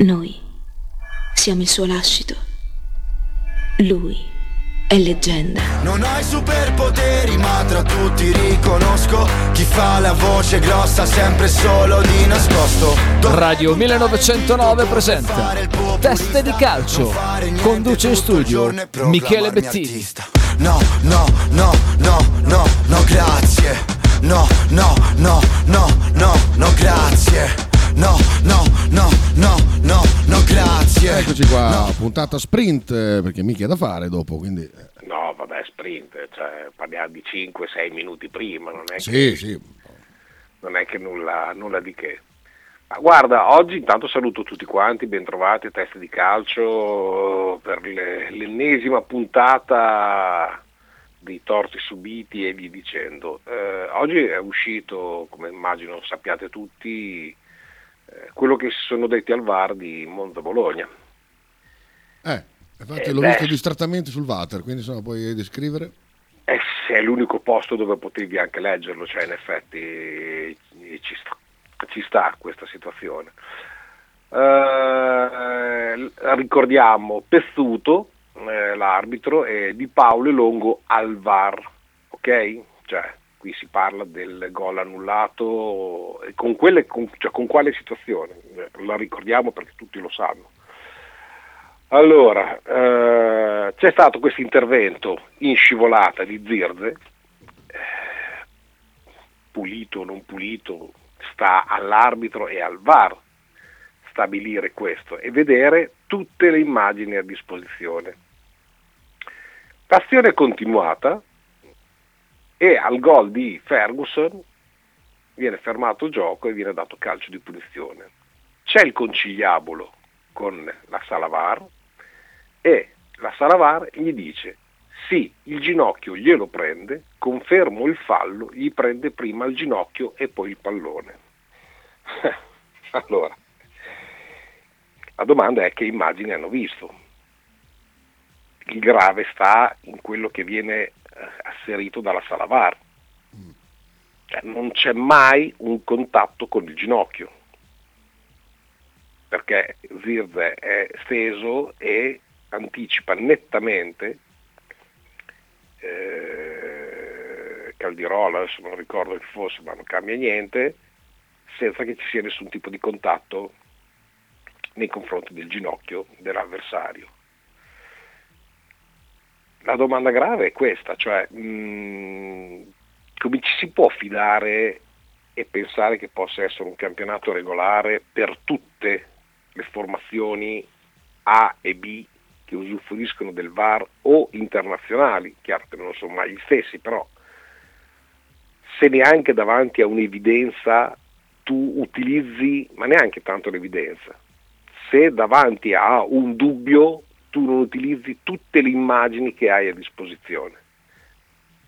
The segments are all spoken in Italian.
Noi siamo il suo lascito. Lui è leggenda. Non hai superpoteri, ma tra tutti riconosco chi fa la voce grossa sempre solo di nascosto. Radio 1909 presenta Teste di calcio. Conduce in studio Michele Bettini. No, no, no, no, no, no, grazie. No, no, no, no, no, no, grazie. No, no, no, no, no, no, grazie. Eccoci qua, no. puntata sprint eh, perché mica è da fare dopo, quindi... eh. No, vabbè, sprint, cioè parliamo di 5-6 minuti prima, non è Sì, che, sì. non è che nulla, nulla di che. Ma guarda, oggi intanto saluto tutti quanti, bentrovati a Teste di Calcio per le- l'ennesima puntata di torti subiti e via dicendo. Eh, oggi è uscito, come immagino sappiate tutti, eh, quello che si sono detti al VAR di Monza Bologna. Eh, infatti Eh, l'ho beh. visto distrattamente sul water, quindi se no puoi descrivere. Eh, è l'unico posto dove potevi anche leggerlo, cioè in effetti eh, ci sta, ci sta questa situazione. Eh, ricordiamo Pezzuto, eh, l'arbitro, e Di Paolo e Longo al VAR, ok? Cioè, qui si parla del gol annullato, con, quelle, con, cioè, con quale situazione? La ricordiamo perché tutti lo sanno. Allora, eh, c'è stato questo intervento in scivolata di Zirze, pulito o non pulito, sta all'arbitro e al VAR stabilire questo e vedere tutte le immagini a disposizione. L'azione è continuata e al gol di Ferguson viene fermato il gioco e viene dato calcio di punizione. C'è il conciliabolo con la sala VAR e la sala VAR gli dice sì, il ginocchio glielo prende, confermo il fallo, gli prende prima il ginocchio e poi il pallone. allora, la domanda è che immagini hanno visto. Il grave sta in quello che viene asserito dalla sala VAR. Cioè, non c'è mai un contatto con il ginocchio perché Zirze è steso e anticipa nettamente eh, Caldirola, adesso non ricordo chi fosse, ma non cambia niente, senza che ci sia nessun tipo di contatto nei confronti del ginocchio dell'avversario. La domanda grave è questa, cioè mh, come ci si può fidare e pensare che possa essere un campionato regolare per tutte le formazioni A e B che usufruiscono del VAR o internazionali, chiaro che non sono mai gli stessi, però se neanche davanti a un'evidenza tu utilizzi, ma neanche tanto l'evidenza, se davanti a un dubbio tu non utilizzi tutte le immagini che hai a disposizione,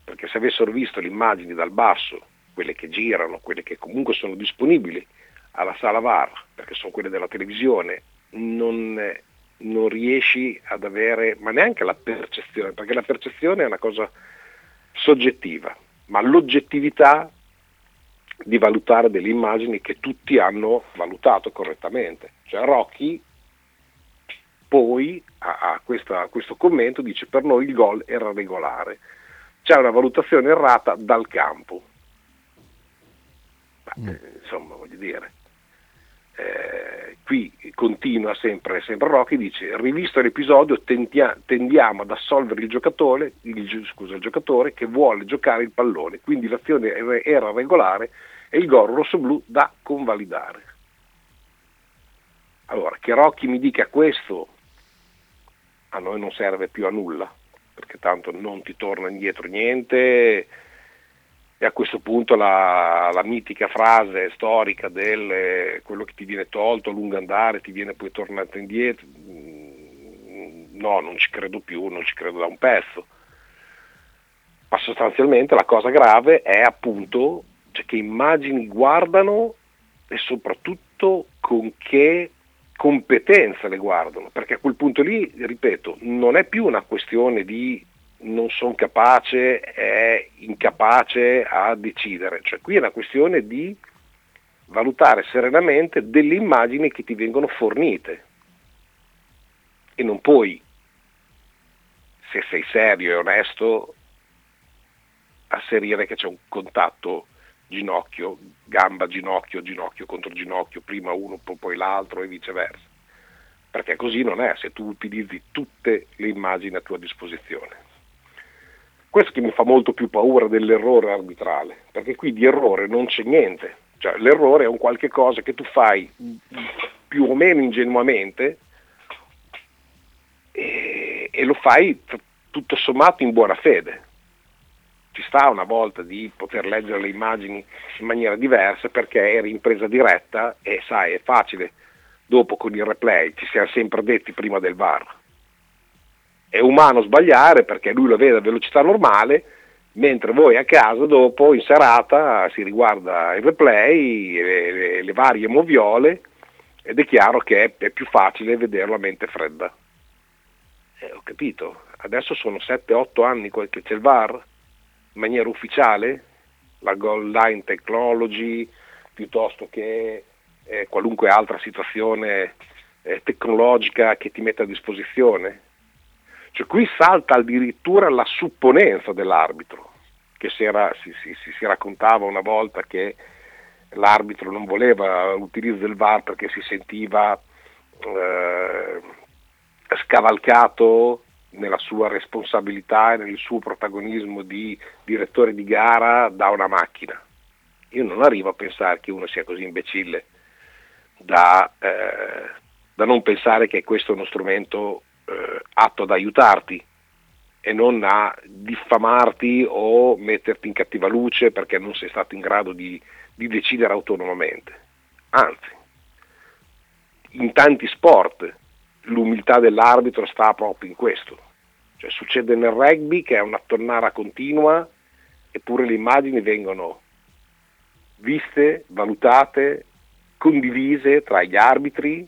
perché se avessero visto le immagini dal basso, quelle che girano, quelle che comunque sono disponibili alla sala VAR, perché sono quelle della televisione, non, non riesci ad avere, ma neanche la percezione, perché la percezione è una cosa soggettiva, ma l'oggettività di valutare delle immagini che tutti hanno valutato correttamente. Cioè Rocky poi a, a questa- a questo commento dice per noi il gol era regolare, c'è una valutazione errata dal campo. Ma, eh, insomma, voglio dire, eh, qui continua sempre, sempre Rocky, dice rivisto l'episodio tentia- tendiamo ad assolvere il giocatore, il, scusa, il giocatore che vuole giocare il pallone, quindi l'azione era- regolare e il gol rosso-blu da convalidare. Allora, che Rocky mi dica questo a noi non serve più a nulla, perché tanto non ti torna indietro niente e a questo punto la, la mitica frase storica del quello che ti viene tolto a lungo andare ti viene poi tornato indietro, mm, no, non ci credo più, non ci credo da un pezzo. Ma sostanzialmente la cosa grave è appunto cioè, che immagini guardano e soprattutto con che competenza le guardano, perché a quel punto lì, ripeto, non è più una questione di non sono capace, è incapace a decidere, cioè qui è una questione di valutare serenamente delle immagini che ti vengono fornite. E non puoi, se sei serio e onesto, asserire che c'è un contatto ginocchio, gamba, ginocchio, ginocchio contro ginocchio, prima uno, poi l'altro e viceversa. Perché così non è se tu utilizzi tutte le immagini a tua disposizione. Questo che mi fa molto più paura dell'errore arbitrale, perché qui di errore non c'è niente. Cioè, l'errore è un qualche cosa che tu fai più o meno ingenuamente e, e lo fai tutto sommato in buona fede ci sta una volta di poter leggere le immagini in maniera diversa perché eri in presa diretta e sai, è facile. Dopo con il replay ci siamo sempre detti prima del VAR. È umano sbagliare perché lui lo vede a velocità normale, mentre voi a casa dopo in serata si riguarda il replay, le, le, le varie moviole ed è chiaro che è, è più facile vederlo a mente fredda. Eh, ho capito, adesso sono 7-8 anni che c'è il VAR, in maniera ufficiale, la goal line technology, piuttosto che eh, qualunque altra situazione eh, tecnologica che ti mette a disposizione. Cioè qui salta addirittura la supponenza dell'arbitro, che si, era, si, si, si raccontava una volta che l'arbitro non voleva l'utilizzo del VAR perché si sentiva eh, scavalcato nella sua responsabilità e nel suo protagonismo di direttore di gara da una macchina. Io non arrivo a pensare che uno sia così imbecille da, eh, da non pensare che questo è uno strumento eh, atto ad aiutarti e non a diffamarti o metterti in cattiva luce perché non sei stato in grado di, di decidere autonomamente. Anzi, in tanti sport l'umiltà dell'arbitro sta proprio in questo. Cioè, succede nel rugby che è una tonnara continua, eppure le immagini vengono viste, valutate, condivise tra gli arbitri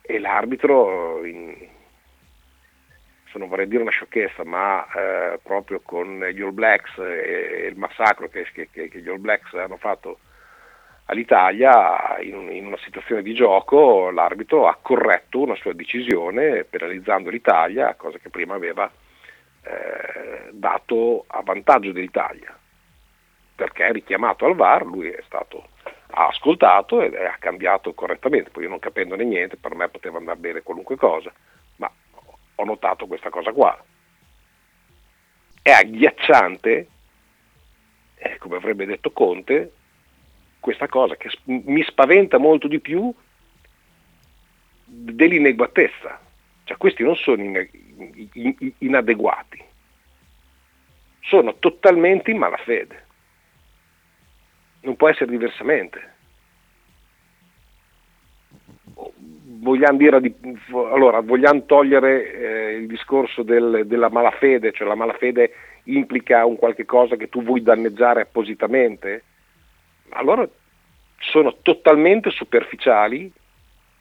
e l'arbitro, in, se non vorrei dire una sciocchezza, ma eh, proprio con gli All Blacks e il massacro che, che, che gli All Blacks hanno fatto all'Italia in, in, una situazione di gioco l'arbitro ha corretto una sua decisione penalizzando l'Italia, cosa che prima aveva eh, dato a vantaggio dell'Italia, perché richiamato al VAR lui è stato, ha ascoltato e ha cambiato correttamente, poi io non capendone niente, per me poteva andare bene qualunque cosa, ma ho notato questa cosa qua. È agghiacciante, eh, come avrebbe detto Conte, questa cosa che mi spaventa molto di più dell'ineguatezza. Cioè, questi non sono inadeguati, sono totalmente in malafede. Non può essere diversamente. Vogliamo, dire, allora, vogliamo togliere eh, il discorso del, della malafede, cioè la malafede implica un qualche cosa che tu vuoi danneggiare appositamente? Allora sono totalmente superficiali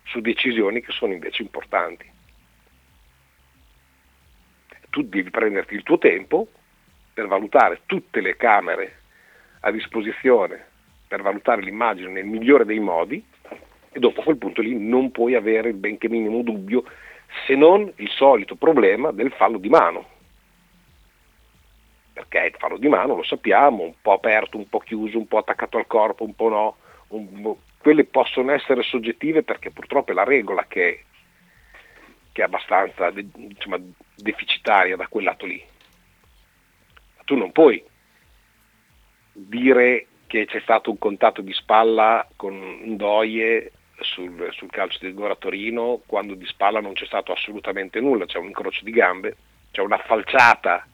su decisioni che sono invece importanti. Tu devi prenderti il tuo tempo per valutare tutte le camere a disposizione, per valutare l'immagine nel migliore dei modi e dopo a quel punto lì non puoi avere il benché minimo dubbio se non il solito problema del fallo di mano perché il fallo di mano lo sappiamo, un po' aperto, un po' chiuso, un po' attaccato al corpo, un po' no, un, quelle possono essere soggettive perché purtroppo è la regola che, che è abbastanza insomma, deficitaria da quel lato lì. Tu non puoi dire che c'è stato un contatto di spalla con Ndoye sul, sul calcio del Gora Torino quando di spalla non c'è stato assolutamente nulla, c'è un incrocio di gambe, c'è una falciata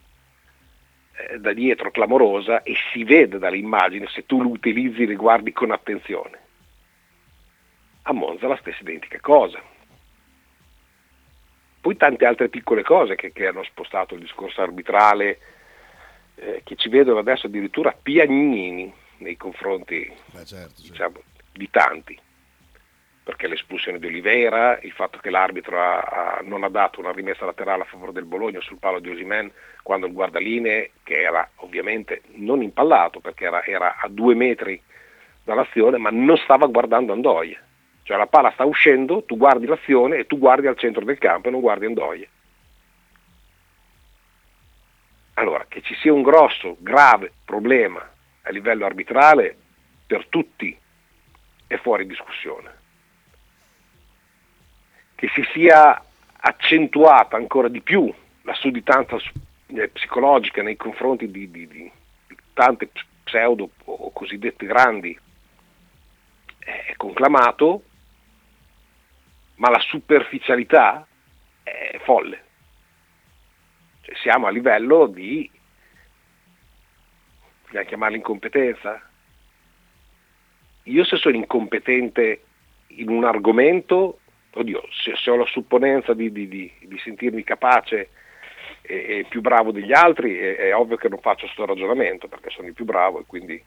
eh, da dietro clamorosa e si vede dall'immagine se tu lo utilizzi e li guardi con attenzione. A Monza la stessa identica cosa. Poi tante altre piccole cose che, che hanno spostato il discorso arbitrale, eh, che ci vedono adesso addirittura piagnini nei confronti Beh, certo, diciamo, di tanti perché l'espulsione di Oliveira, il fatto che l'arbitro ha, ha, non ha dato una rimessa laterale a favore del Bologna sul palo di Osimen quando il guardaline, che era ovviamente non impallato perché era, era a due metri dall'azione, ma non stava guardando Andoie. Cioè la palla sta uscendo, tu guardi l'azione e tu guardi al centro del campo e non guardi Andoie. Allora, che ci sia un grosso, grave problema a livello arbitrale per tutti è fuori discussione. Che si sia accentuata ancora di più la sudditanza eh, psicologica nei confronti di, di, di, tante pseudo o cosiddette grandi è conclamato, ma la superficialità è folle. Cioè siamo a livello di, vogliamo chiamarla incompetenza? Io se sono incompetente in un argomento, oddio, se, se ho la supponenza di, di, di, di sentirmi capace e, e, più bravo degli altri, è, è ovvio che non faccio questo ragionamento perché sono il più bravo e quindi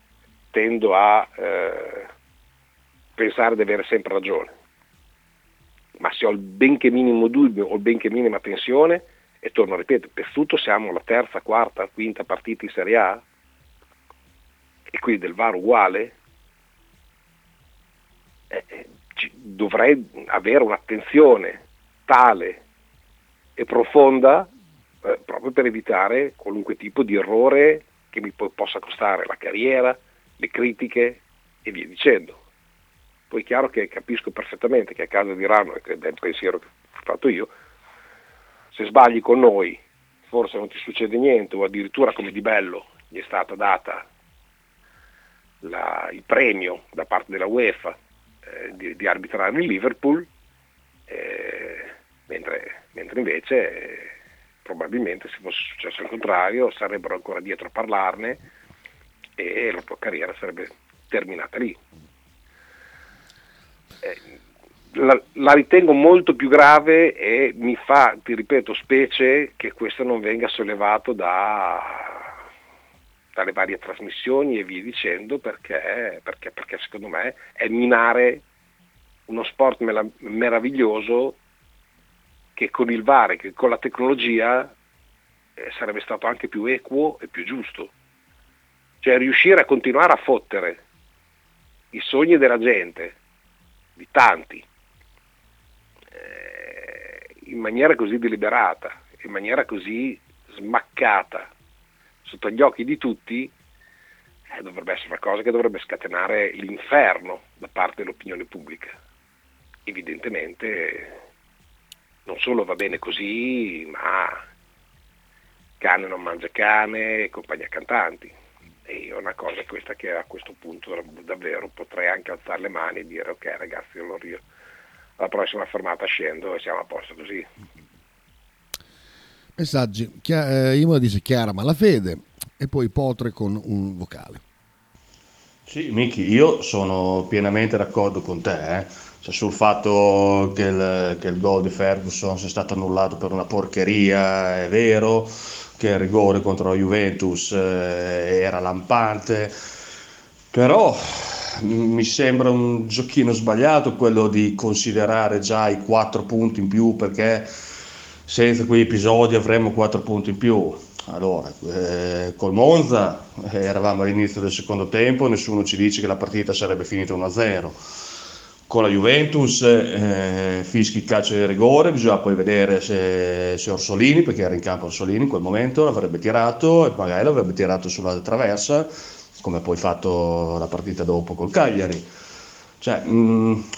tendo a eh, pensare di avere sempre ragione. Ma se ho il benché minimo dubbio o il benché minima tensione, e torno a ripetere, per tutto siamo alla terza, quarta, quinta partita in Serie A, e quindi del VAR uguale, dovrei avere un'attenzione tale e profonda eh, proprio per evitare qualunque tipo di errore che mi po- possa costare la carriera, le critiche e via dicendo. Poi è chiaro che capisco perfettamente che a casa diranno, ed è il pensiero che ho fatto io, se sbagli con noi forse non ti succede niente o addirittura come di bello gli è stata data la, il premio da parte della UEFA eh, di, di, arbitrare il Liverpool, eh, mentre, mentre, invece eh, probabilmente se fosse successo il contrario sarebbero ancora dietro a parlarne e la tua carriera sarebbe terminata lì. Eh, la, la, ritengo molto più grave e mi fa, ti ripeto, specie che questo non venga sollevato da, dalle varie trasmissioni e via dicendo perché, perché, perché secondo me è minare uno sport meraviglioso che con il VAR, che con la tecnologia eh, sarebbe stato anche più equo e più giusto. Cioè riuscire a continuare a fottere i sogni della gente, di tanti, in maniera così deliberata, in maniera così smaccata, sotto gli occhi di tutti, eh, dovrebbe essere una cosa che dovrebbe scatenare l'inferno da parte dell'opinione pubblica. Evidentemente non solo va bene così, ma cane non mangia cane e compagnia cantanti. E è una cosa questa che a questo punto davvero potrei anche alzare le mani e dire ok ragazzi allora io alla prossima fermata scendo e siamo a posto così. Messaggi. Chia- eh, Imola dice Chiara Malafede e poi Potre con un vocale. Sì, Miki, io sono pienamente d'accordo con te eh? cioè, sul fatto che il, che il gol di Ferguson sia stato annullato per una porcheria, è vero, che il rigore contro la Juventus eh, era lampante, però mi sembra un giochino sbagliato quello di considerare già i quattro punti in più perché senza quei episodi avremmo quattro punti in più. Allora, eh, col Monza eh, eravamo all'inizio del secondo tempo, nessuno ci dice che la partita sarebbe finita 1-0. Con la Juventus eh, fischi il calcio di rigore, bisogna poi vedere se, se, Orsolini, perché era in campo Orsolini in quel momento, l'avrebbe tirato e magari l'avrebbe tirato sulla traversa come poi fatto la partita dopo col Cagliari. Cioè,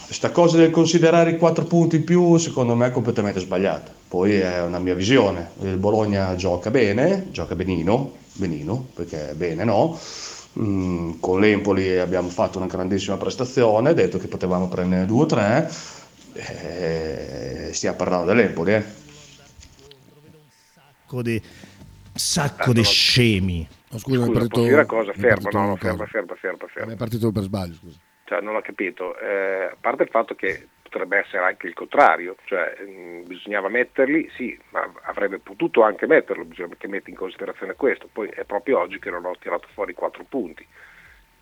questa cosa del considerare i quattro punti in più, secondo me è completamente sbagliata. Poi è una mia visione. Il Bologna gioca bene, gioca benino, benino, perché bene no. Mm, con l'Empoli abbiamo fatto una grandissima prestazione, detto che potevamo prendere due o tre. Eh, stiamo parlando dell'Empoli, eh. Sacco di, sacco di scemi No, scusa, scusa, partito, posso dire una cosa? Ferma, partito no, no, ferma, ferma, ferma, ferma. È partito per sbaglio, scusa. Cioè, non ho capito. Eh, a parte il fatto che potrebbe essere anche il contrario, cioè mh, bisognava metterli, sì, ma avrebbe potuto anche metterlo, bisogna che metti in considerazione questo. Poi è proprio oggi che non ho tirato fuori quattro punti.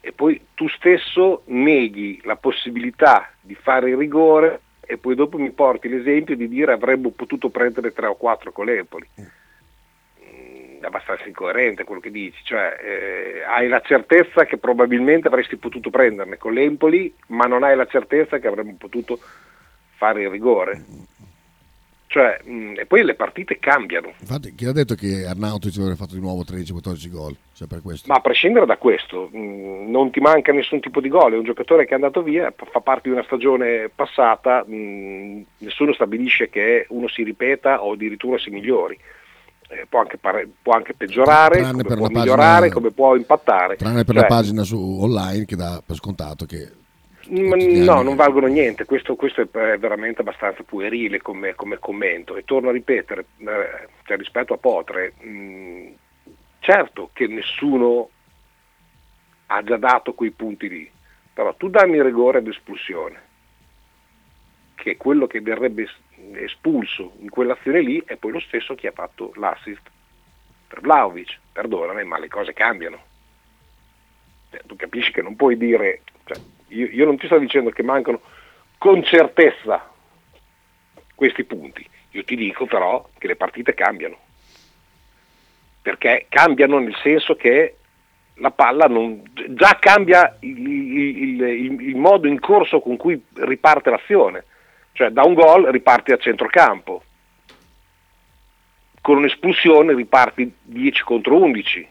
E poi tu stesso neghi la possibilità di fare il rigore e poi dopo mi porti l'esempio di dire avremmo potuto prendere tre o quattro con l'Empoli. Mm, è abbastanza incoerente quello che dici, cioè eh, hai la certezza che probabilmente avresti potuto prenderne con l'Empoli, ma non hai la certezza che avremmo potuto fare il rigore. Cioè, mh, e poi le partite cambiano. Infatti, chi ha detto che Arnautovic avrebbe fatto di nuovo 13-14 gol? Cioè. Ma a prescindere da questo, mh, non ti manca nessun tipo di gol, è un giocatore che è andato via, fa parte di una stagione passata, mh, nessuno stabilisce che uno si ripeta o addirittura si migliori. Eh, può, anche pare- può anche peggiorare, Tranne come per può la pagina- migliorare, come può impattare. Tranne per Cioè, la pagina su online che dà per scontato che Mm, No, non valgono niente, questo, questo è veramente abbastanza puerile come, come commento e torno a ripetere, eh, cioè, rispetto a Potre, mh, certo che nessuno ha già dato quei punti lì, però tu dammi rigore d'espulsione, che è quello che verrebbe espulso in quell'azione lì è poi lo stesso che ha fatto l'assist per Vlaovic, perdonami, ma le cose cambiano. Cioè, tu capisci che non puoi dire, cioè, io, io non ti sto dicendo che mancano con certezza questi punti, io ti dico però che le partite cambiano, perché cambiano nel senso che la palla non, già cambia il, il- il- il modo in corso con cui riparte l'azione, cioè da un gol riparti a centrocampo, con un'espulsione riparti 10 contro 11,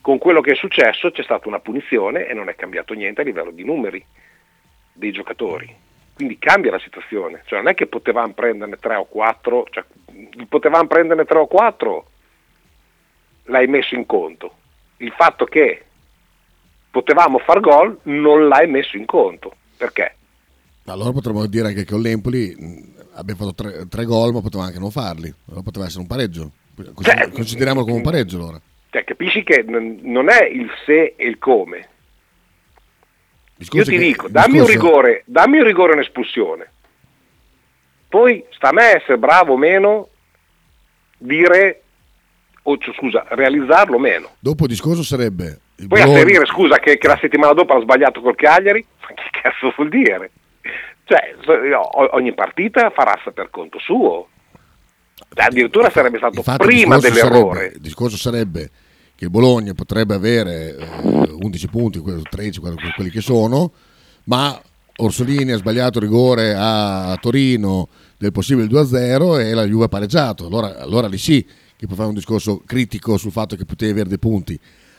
con quello che è successo c'è stata una punizione e non è cambiato niente a livello di numeri dei giocatori. Quindi cambia la situazione, cioè non è che potevamo prenderne 3 o 4, cioè, potevamo prenderne 3 o 4, l'hai messo in conto. Il fatto che potevamo far gol non l'hai messo in conto. Perché? Allora potremmo dire anche che con l'Empoli abbiamo fatto tre, tre gol, ma potevamo anche non farli. Allora poteva essere un pareggio. Cioè, consideriamolo come un pareggio allora. Cioè, capisci che non è il se e il come. Il Io discorso ti che- dico, dammi un discorso- rigore, dammi un rigore e un'espulsione. Poi sta a me essere bravo o meno, dire, o scusa, realizzarlo o meno. Dopo il discorso sarebbe... il Poi Bologna- asserire, scusa, che, che la settimana dopo ha sbagliato col Cagliari, ma che cazzo vuol dire? Cioè, ogni partita farà per conto suo. Cioè, addirittura sarebbe stato Infatti, prima dell'errore. sarebbe- il discorso sarebbe che il Bologna potrebbe avere eh, 11 punti, quelli- 13, quelli, che sono, ma Orsolini ha sbagliato rigore a Torino del possibile 2-0 e la Juve ha pareggiato. Allora, allora lì sì che può fare un discorso critico sul fatto che potevi avere dei punti.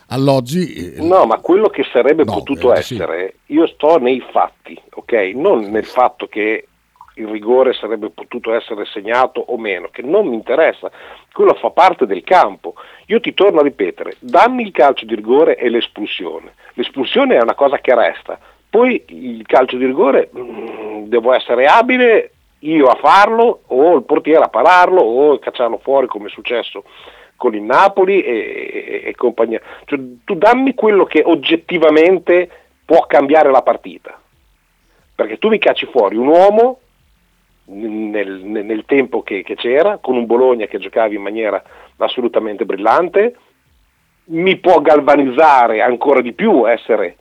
All'oggi eh, No, ma quello che sarebbe No, potuto eh, sì. essere, io sto nei fatti, ok? Non nel fatto che il rigore sarebbe potuto essere segnato o meno, che non mi interessa, quello fa parte del campo. Io ti torno a ripetere, dammi il calcio di rigore e l'espulsione. L'espulsione è una cosa che resta, poi il calcio di rigore mm, devo essere abile io a farlo o il portiere a pararlo o cacciarlo fuori come è successo con il Napoli e, e- e compagnia. Cioè, tu dammi quello che oggettivamente può cambiare la partita. Perché tu mi cacci fuori un uomo nel, nel- tempo che, che c'era, con un Bologna che giocavi in maniera assolutamente brillante, mi può galvanizzare ancora di più essere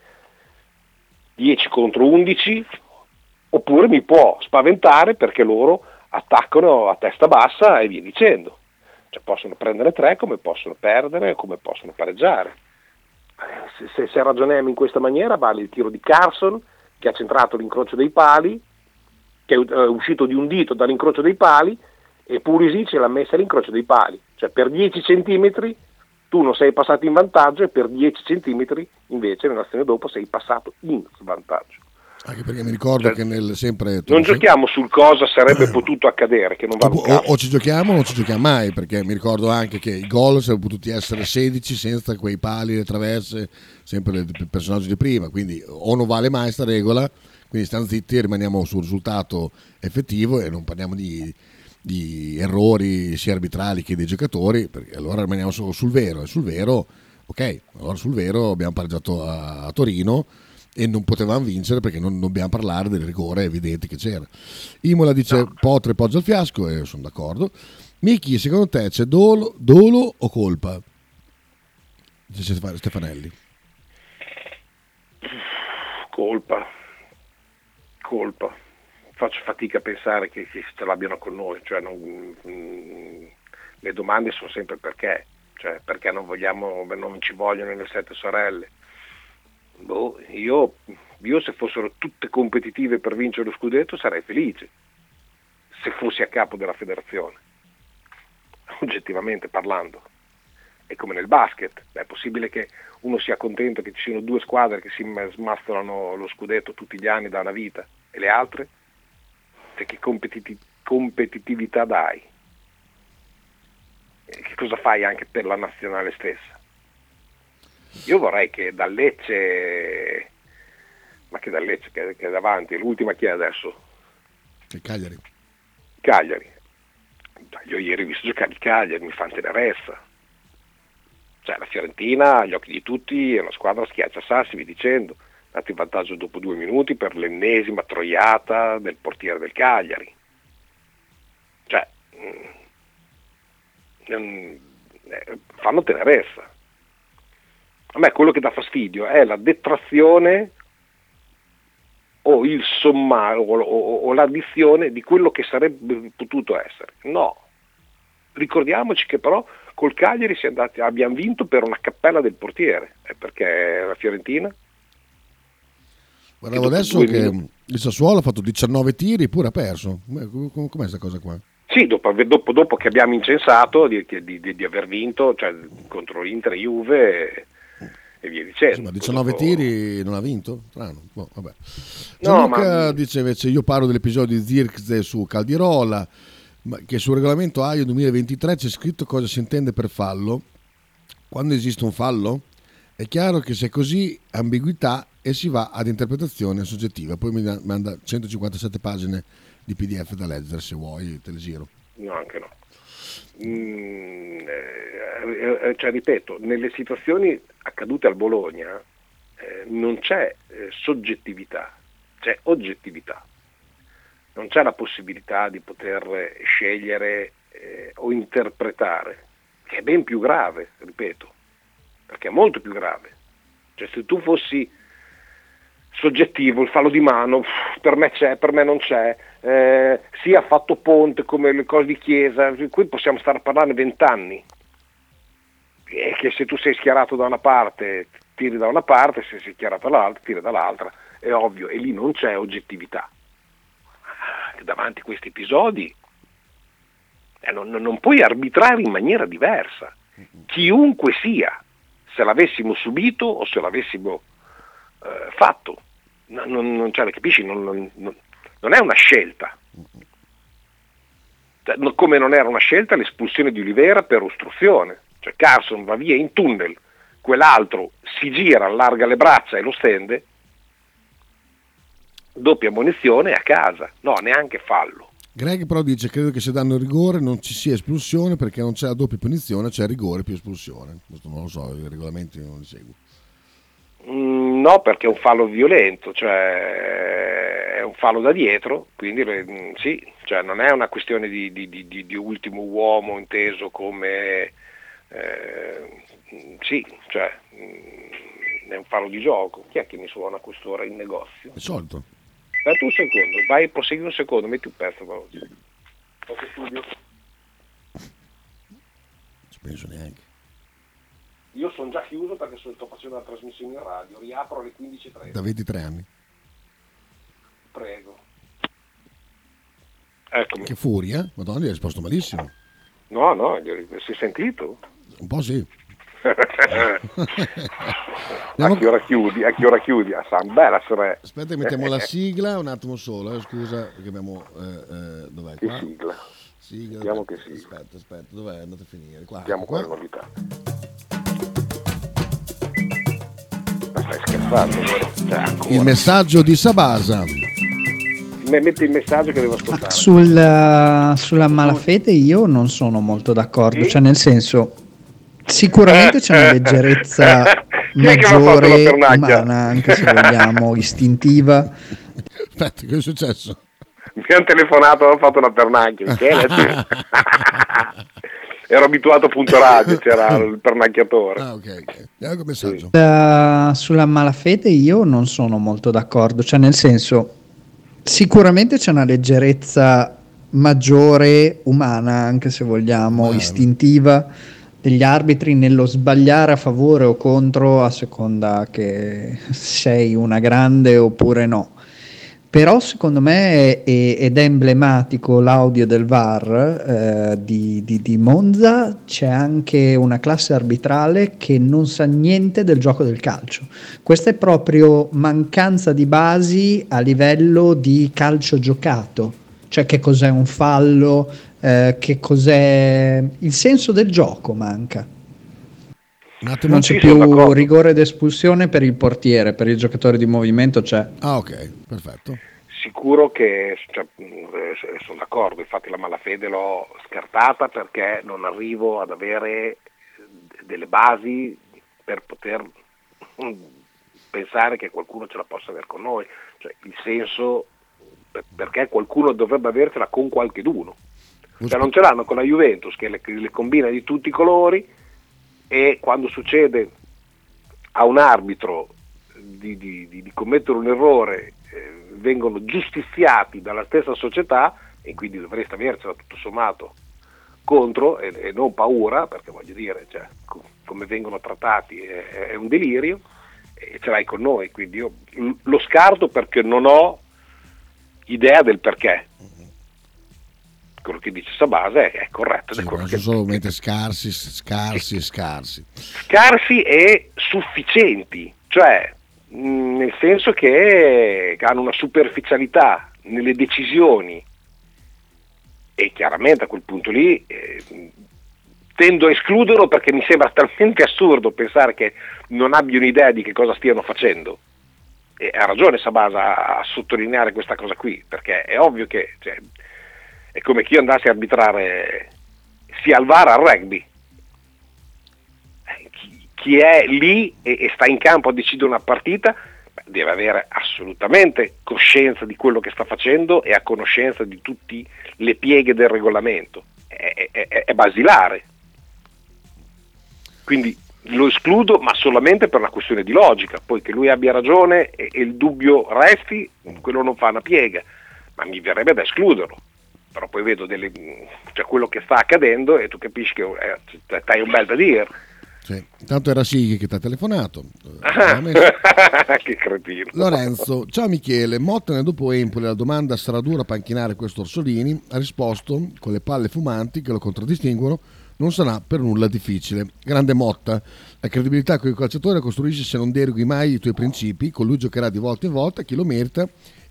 10 contro 11, oppure mi può spaventare perché loro attaccano a testa bassa e via dicendo. Cioè, possono prendere tre come possono perdere, come possono pareggiare. Se, se- se ragioniamo in questa maniera vale il tiro di Carson che ha centrato l'incrocio dei pali, che è eh, uscito di un dito dall'incrocio dei pali e Pulisic l'ha messa all'incrocio dei pali. Cioè per 10 centimetri tu non sei passato in vantaggio e per 10 centimetri invece nell'azione dopo sei passato in svantaggio. Anche perché mi ricordo Cioè, che nel sempre... Non giochiamo sul cosa sarebbe potuto accadere, che non va o, o ci giochiamo o non ci giochiamo mai perché mi ricordo anche che i gol sarebbero potuti essere 16 senza quei pali, le traverse sempre il personaggio di prima quindi o non vale mai sta regola quindi stiamo zitti e rimaniamo sul risultato effettivo e non parliamo di, di errori sia arbitrali che dei giocatori perché allora rimaniamo solo sul vero e sul vero ok allora sul vero abbiamo pareggiato a, a Torino e non potevamo vincere perché non dobbiamo parlare del rigore evidente che c'era. Imola dice Potre poggia il fiasco e sono d'accordo. Miki, secondo te c'è dolo, dolo o colpa? Dice Stefan- Stefanelli. colpa, colpa. Faccio fatica a pensare che, che ce l'abbiano con noi, cioè non- mm, le domande sono sempre perché. Cioè, perché non vogliamo, non ci vogliono le sette sorelle? Boh, io, io se fossero tutte competitive per vincere lo scudetto sarei felice, se fossi a capo della federazione, oggettivamente parlando. È come nel basket, è possibile che uno sia contento che ci siano due squadre che si smascherano lo scudetto tutti gli anni da una vita e le altre? Cioè, che competiti- competitività dai? E che cosa fai anche per la nazionale stessa? Io vorrei che da Lecce, ma che da Lecce, che, che è davanti, l'ultima chi è adesso? Che Cagliari. Cagliari. Io ieri ho visto giocare il Cagliari, mi fa tenerezza. Cioè la Fiorentina, agli occhi di tutti, è una squadra schiaccia sassi, vi dicendo. Dato in vantaggio dopo due minuti per l'ennesima troiata del portiere del Cagliari. Cioè, mm, eh, fanno tenerezza. A me quello che dà fastidio è la detrazione o il sommario o, o, o l'addizione di quello che sarebbe potuto essere. No, ricordiamoci che però col Cagliari andati, abbiamo vinto per una cappella del portiere, eh, perché la Fiorentina... Guardavo adesso che minuti. il Sassuolo ha fatto 19 tiri eppure ha perso. Com'è questa cosa qua? Sì, dopo, dopo, dopo che abbiamo incensato di, di, di, di, aver vinto cioè, contro l'Inter e Juve e via dicendo. Sì, ma 19 dopo... tiri non ha vinto? Strano. Boh, vabbè. Gianluca no, ma... dice invece io parlo dell'episodio di Zirkze su Caldirola, che sul regolamento AIO 2023 c'è scritto cosa si intende per fallo. Quando esiste un fallo? È chiaro che se è così ambiguità e si va ad interpretazione soggettiva. Poi mi manda 157 pagine di PDF da leggere se vuoi, te le giro. No, anche no. Mm, eh, eh, cioè, ripeto, nelle situazioni accadute al Bologna eh, non c'è eh, soggettività, c'è oggettività. Non c'è la possibilità di poter scegliere eh, o interpretare, che è ben più grave, ripeto, perché è molto più grave. Cioè, se tu fossi soggettivo, il fallo di mano, per me c'è, per me non c'è, eh, sì ha fatto ponte come le cose di chiesa, qui possiamo stare a parlare vent'anni, e che se tu sei schierato da una parte tiri da una parte, se sei schierato dall'altra tiri dall'altra, è ovvio, e lì non c'è oggettività. Davanti a questi episodi eh, non, non puoi arbitrare in maniera diversa, chiunque sia, se l'avessimo subito o se l'avessimo eh, fatto non, non cioè, capisci? Non, non, non, è una scelta. Cioè, come non era una scelta l'espulsione di Olivera per ostruzione. Cioè Carson va via in tunnel, quell'altro si gira, allarga le braccia e lo stende, doppia munizione a casa. No, neanche fallo. Greg però dice credo che se danno rigore non ci sia espulsione perché non c'è la doppia punizione, c'è rigore più espulsione. Questo non lo so, i regolamenti non li seguo. No, perché è un fallo violento, cioè è un fallo da dietro, quindi mm, sì, cioè non è una questione di, di, di, di ultimo uomo inteso come eh, sì, cioè mm, è un fallo di gioco. Chi è che mi suona a quest'ora in negozio? È solito. Aspetta un secondo, vai, prosegui un secondo, metti un pezzo veloce. Ok, studio. Non ci penso neanche. Io sono già chiuso perché sto facendo una trasmissione in radio, riapro alle 15.30. Da 23 anni. Prego. Eccomi. Che furia, eh? Madonna, hai risposto malissimo. No, no, si è sentito? Un po' sì. a che ora chiudi? A che ora chiudi? A San Bella Sre. Aspetta, mettiamo la sigla un attimo solo, eh, scusa, perché abbiamo... Eh, eh, dov'è? Che qua? sigla? Sigla, Vediamo che sigla. Aspetta, aspetta, dov'è? Andate a finire. Qua, Vediamo qua. quale novità. Scherzando? Ancora. Il messaggio di Sabasa. Me- Metti il messaggio che devo ascoltare. Sul, sulla malafede io non sono molto d'accordo, Sì? cioè nel senso sicuramente c'è una leggerezza fatto la maggiore umana, anche se vogliamo, istintiva. Aspetta, che è successo? Mi hanno telefonato, ho fatto una pernacchia. Ero abituato a punto radio, c'era il pernacchiatore. Ah, ok, ok. Messaggio. Uh, sulla malafede io non sono molto d'accordo, cioè nel senso sicuramente c'è una leggerezza maggiore umana, anche se vogliamo, Umana. istintiva degli arbitri nello sbagliare a favore o contro a seconda che sei una grande oppure no. Però secondo me, è, ed è emblematico l'audio del VAR eh, di, di, di, Monza, c'è anche una classe arbitrale che non sa niente del gioco del calcio. Questa è proprio mancanza di basi a livello di calcio giocato, cioè che cos'è un fallo, eh, che cos'è il senso del gioco manca. Non c'è più rigore d'espulsione per il portiere, per il giocatore di movimento c'è. Ah ok, perfetto. Sicuro che cioè, eh, sono d'accordo, infatti la malafede l'ho scartata perché non arrivo ad avere delle basi per poter pensare che qualcuno ce la possa avere con noi, cioè, il senso perché qualcuno dovrebbe avercela con qualcheduno. Cioè, non ce l'hanno con la Juventus che le, le combina di tutti i colori e quando succede a un arbitro di, di, di, commettere un errore eh, vengono giustiziati dalla stessa società e quindi dovreste avercela tutto sommato contro e, e non paura perché voglio dire cioè, co- come vengono trattati è, è, un delirio e ce l'hai con noi quindi io lo scarto perché non ho idea del perché quello che dice Sabasa è, è corretto. Sì, sono che... solamente scarsi, scarsi e scarsi. Scarsi e sufficienti, cioè mh, nel senso che hanno una superficialità nelle decisioni e chiaramente a quel punto lì eh, tendo a escluderlo perché mi sembra talmente assurdo pensare che non abbiano idea di che cosa stiano facendo. E ha ragione Sabasa a sottolineare questa cosa qui, perché è ovvio che cioè, è come chi andasse a arbitrare sia al VAR al rugby. Chi, chi è lì e, sta in campo a decidere una partita deve avere assolutamente coscienza di quello che sta facendo e a conoscenza di tutte le pieghe del regolamento. È, è, è basilare. Quindi lo escludo, ma solamente per una questione di logica. Poi che lui abbia ragione e il dubbio resti, quello non fa una piega, ma mi verrebbe da escluderlo però poi vedo delle, cioè quello che sta accadendo e tu capisci che eh, hai un bel da dire. Sì. Intanto era Sighi che ti ha telefonato. Ah, che cretino. Lorenzo, ciao Michele. Mottene dopo Empoli la domanda sarà dura panchinare questo Orsolini. Ha risposto con le palle fumanti che lo contraddistinguono. Non sarà per nulla difficile. Grande Motta, la credibilità con il calciatore costruisce se non deroghi mai i tuoi principi. Con lui giocherà di volta in volta chi lo merita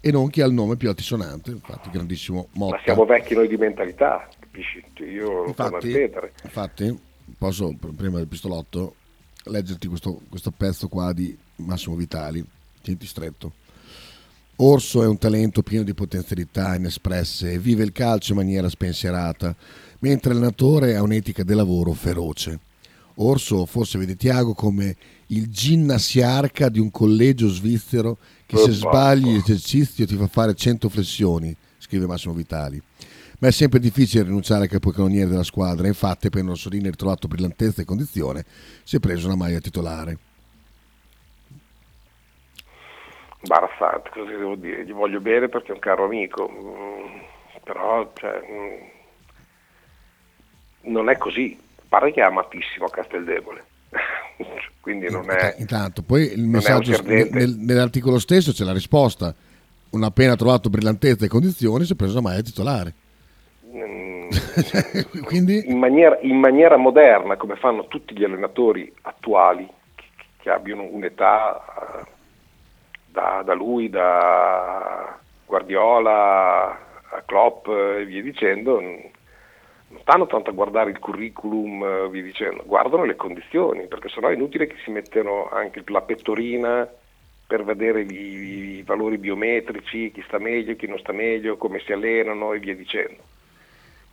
e non chi ha il nome più altisonante. Infatti, grandissimo Motta. Ma siamo vecchi noi di mentalità, capisci? Io lo infatti, ripetere. Infatti, posso prima del pistolotto leggerti questo, questo pezzo qua di Massimo Vitali. Tienti stretto. Orso è un talento pieno di potenzialità inespresse e vive il calcio in maniera spensierata, mentre l'allenatore ha un'etica del lavoro feroce. Orso forse vede Tiago come il ginnasiarca di un collegio svizzero che se sbagli l'esercizio ti fa fare 100 flessioni, scrive Massimo Vitali. Ma è sempre difficile rinunciare al capocannoniere della squadra, infatti appena Rossolini ha ritrovato brillantezza e condizione, si è preso una maglia titolare. Imbarazzante, cosa devo dire? Gli voglio bene perché è un caro amico, mm, però cioè, mm, non è così. Pare che è amatissimo a Casteldebole. quindi non è... Intanto, poi il messaggio nel, nell'articolo stesso c'è la risposta. Non appena trovato brillantezza e condizioni si è preso la maglia titolare. Mm, quindi... in, maniera, in, maniera, moderna, come fanno tutti gli allenatori attuali che, che abbiano un'età uh, da, da, lui, da Guardiola, a Klopp e via dicendo, non stanno tanto a guardare il curriculum, eh, vi dicendo, guardano le condizioni, perché sennò è inutile che si mettano anche la pettorina per vedere i, i, valori biometrici, chi sta meglio, chi non sta meglio, come si allenano e via dicendo.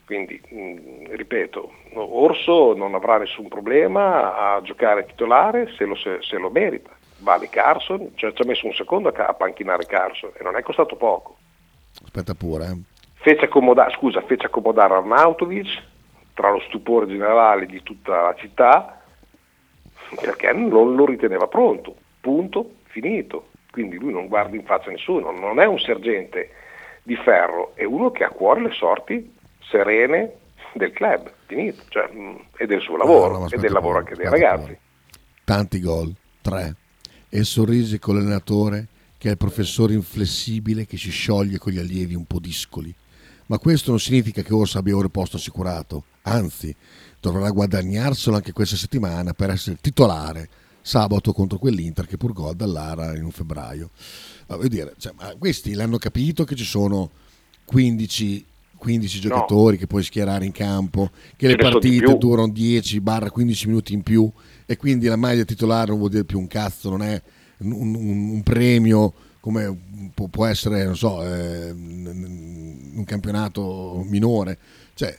Quindi, mh, mm, ripeto, Orso non avrà nessun problema a giocare titolare se lo, se, se lo merita. Vale Carson, cioè, ci ha messo un secondo a, a panchinare Carson e non è costato poco. Aspetta pure, eh fece accomodare, scusa, fece accomodare Arnautovic tra lo stupore generale di tutta la città perché non lo riteneva pronto, punto, finito. Quindi lui non guarda in faccia nessuno, non è un sergente di ferro, è uno che ha a cuore le sorti serene del club, finito, cioè, mh, e del suo lavoro, no, e del lavoro anche dei ragazzi. Tanti gol, tre. E sorrisi con l'allenatore che è il professore inflessibile che si scioglie con gli allievi un po' discoli. Ma questo non significa che Orsa abbia ora il posto assicurato, anzi, dovrà guadagnarselo anche questa settimana per essere titolare sabato contro quell'Inter che pur gol dall'Ara in un febbraio. Ma voglio dire, cioè, ma questi l'hanno capito che ci sono 15, 15 giocatori che puoi schierare in campo, che le partite durano 10-15 minuti in più e quindi la maglia titolare non vuol dire più un cazzo, non è un, un- un premio come può, essere, non so, eh, un campionato minore. Cioè,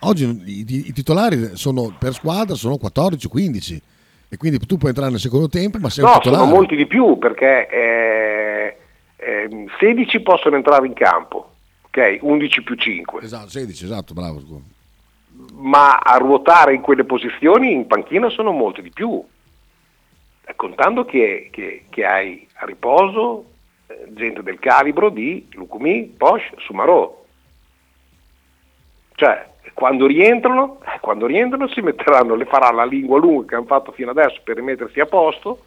oggi i, i- titolari sono, per squadra sono 14-15 e quindi tu puoi entrare nel secondo tempo ma sei un No, titolare. sono molti di più perché eh, ehm, 16 possono entrare in campo, ok? 11 più 5. Esatto, 16, esatto, bravo. ma a ruotare in quelle posizioni in panchina sono molti di più, Eh, contando che, che- che hai a riposo eh, gente del calibro di Lucumi, Posh, Sumarò. Cioè, quando rientrano, eh, quando rientrano si metteranno, le farà la lingua lunga che hanno fatto fino adesso per rimettersi a posto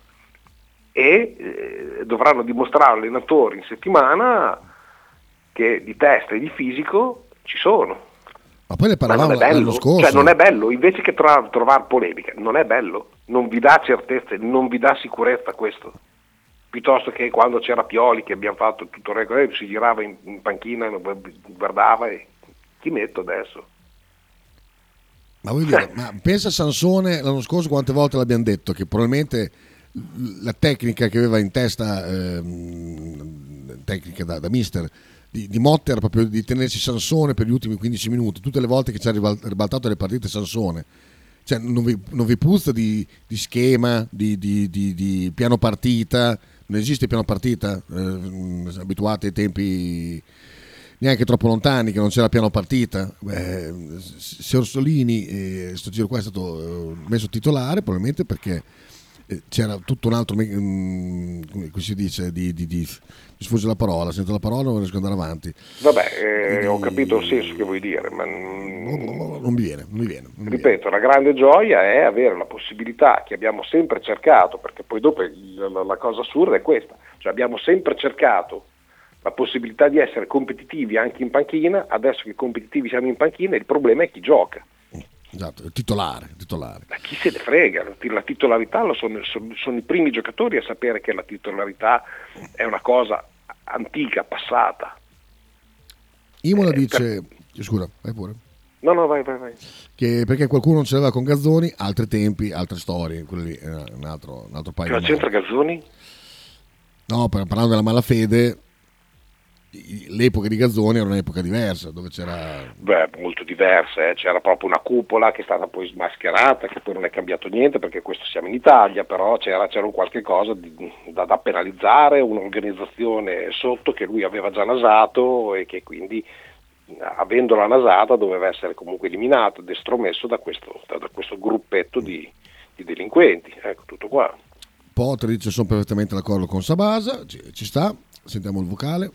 e eh, dovranno dimostrare all'allenatore in settimana che di testa e di fisico ci sono. Ma poi ne non parlavamo l'anno scorso. cioè non è bello, invece che tra- trovare polemica, non è bello, non vi dà certezze, non vi dà sicurezza questo. Piuttosto che quando c'era Pioli che abbiamo fatto tutto il record, si girava in, in panchina, guardava e chi metto adesso? Ma voglio dire, ma pensa a Sansone l'anno scorso quante volte l'abbiamo detto che probabilmente la tecnica che aveva in testa, ehm, tecnica da, da mister, di, di Motte era proprio di tenersi Sansone per gli ultimi 15 minuti, tutte le volte che ci ha ribal- ribaltato le partite Sansone. Cioè, non, vi, non vi puzza di, di schema, di- di- di piano partita? Non esiste piano partita? Eh, abituati ai tempi neanche troppo lontani che non c'era piano partita. Beh, se Orsolini, eh, sto giro qua è stato eh, messo titolare, probabilmente perché c'era tutto un altro, mm, come si dice, di, di, di- mi sfugge la parola, sento la parola non riesco ad andare avanti. Vabbè, eh, ho capito il senso che vuoi dire, ma Non mi viene, non mi viene. non mi viene. ripeto, la grande gioia è avere la possibilità che abbiamo sempre cercato, perché poi dopo la, la cosa assurda è questa, cioè abbiamo sempre cercato la possibilità di essere competitivi anche in panchina, adesso che competitivi siamo in panchina il problema è chi gioca, Esatto, il titolare, il titolare. ma chi se ne frega, la- la titolarità lo sono, sono- sono i primi giocatori a sapere che la titolarità è una cosa antica, passata. Imola dice, scusa, vai pure. No, no, vai, vai, vai. Che perché qualcuno non ce l'aveva con Gazzoni, altri tempi, altre storie, quello lì è un altro, un altro paio Cosa c'entra Gazzoni? No, per- parlando della malafede, l'epoca di Gazzoni era un'epoca diversa, dove c'era... Beh, molto diverse, eh. c'era proprio una cupola che è stata poi smascherata, che poi non è cambiato niente perché questo siamo in Italia, però c'era, c'era un qualche cosa di- da, da penalizzare, un'organizzazione sotto che lui aveva già nasato e che quindi avendola nasata doveva essere comunque eliminato ed estromesso da questo, da, da questo gruppetto di, di delinquenti. Ecco, tutto qua. Potter dice sono perfettamente d'accordo con Sabasa, ci, ci sta, sentiamo il vocale.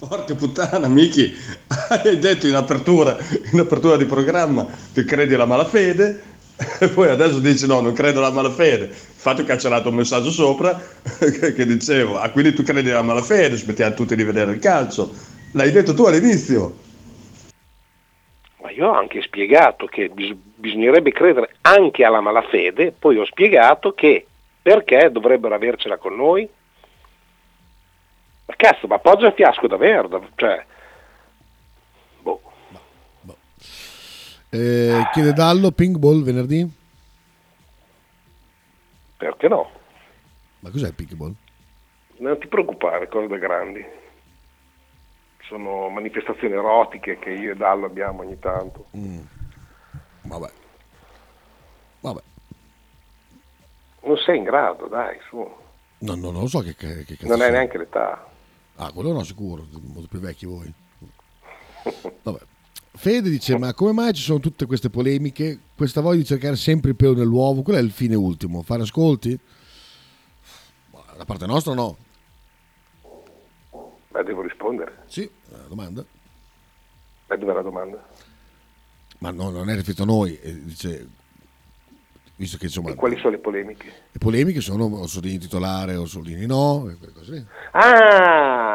Porca puttana, Miki, hai detto in apertura, in apertura di programma che credi alla malafede e poi adesso dici no, non credo alla malafede. Infatti ho cancellato un messaggio sopra che, che dicevo, ah quindi tu credi alla malafede, smettiamo tutti di vedere il calcio. L'hai detto tu all'inizio. Ma io ho anche spiegato che bis- bisognerebbe credere anche alla malafede, poi ho spiegato che perché dovrebbero avercela con noi? Ma cazzo, ma appoggia il fiasco davvero, da- cioè, boh, Eh, chiede Dallo, ping ball venerdì? perché no? Ma cos'è il ping ball? Non ti preoccupare, cose da grandi. Sono manifestazioni erotiche che io e Dallo abbiamo ogni tanto. Mm. Vabbè. Vabbè. Non sei in grado, dai, su. No, no, non lo so che, che, che cazzo Non hai neanche l'età. Ah, quello no, sicuro, molto più vecchi voi. Vabbè. Fede dice, ma come mai ci sono tutte queste polemiche? Questa voglia di cercare sempre il pelo nell'uovo, qual è il fine ultimo? Fare ascolti? Ma Da parte nostra no. Beh, devo rispondere. Sì, eh, domanda. Beh, dov'è la domanda? Ma no, non è riferito a noi, eh, dice, visto che insomma... E quali sono le polemiche? Le polemiche sono Orsolini titolare, Orsolini no, e quelle cose lì. Ah,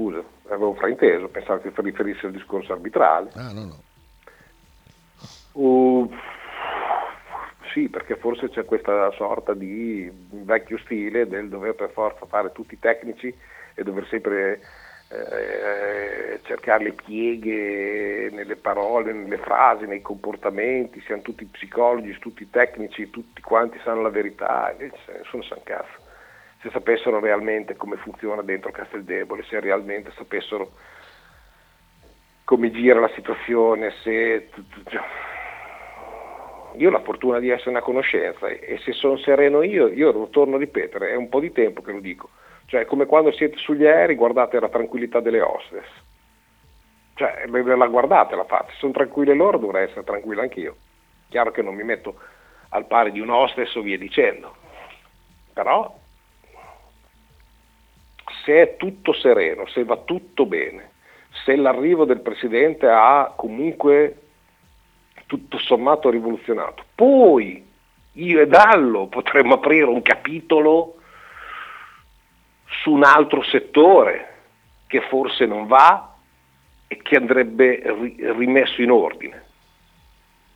scusa, avevo frainteso, pensavo che riferisse al discorso arbitrale. Ah, no, no. Uh, sì, perché forse c'è questa sorta di vecchio stile del dover per forza fare tutti i tecnici e dover sempre eh, cercare le pieghe nelle parole, nelle frasi, nei comportamenti, siamo tutti psicologi, tutti tecnici, tutti quanti sanno la verità, invece nessuno sa un cazzo. Se sapessero realmente come funziona dentro Casteldebole, se realmente sapessero come gira la situazione, se... Io ho la fortuna di essere una conoscenza e se sono sereno io, io lo torno a ripetere, è un po' di tempo che lo dico cioè, come quando siete sugli aerei, guardate la tranquillità delle hostess. Cioè, la guardate la. Se sono tranquille loro, dovrei essere tranquillo anch'io. Chiaro che non mi metto al pari di un hostess o via dicendo. Però, se è tutto sereno, se va tutto bene, se l'arrivo del Presidente ha comunque tutto sommato rivoluzionato, poi io e Dallo potremmo aprire un capitolo su un altro settore che forse non va e che andrebbe rimesso in ordine.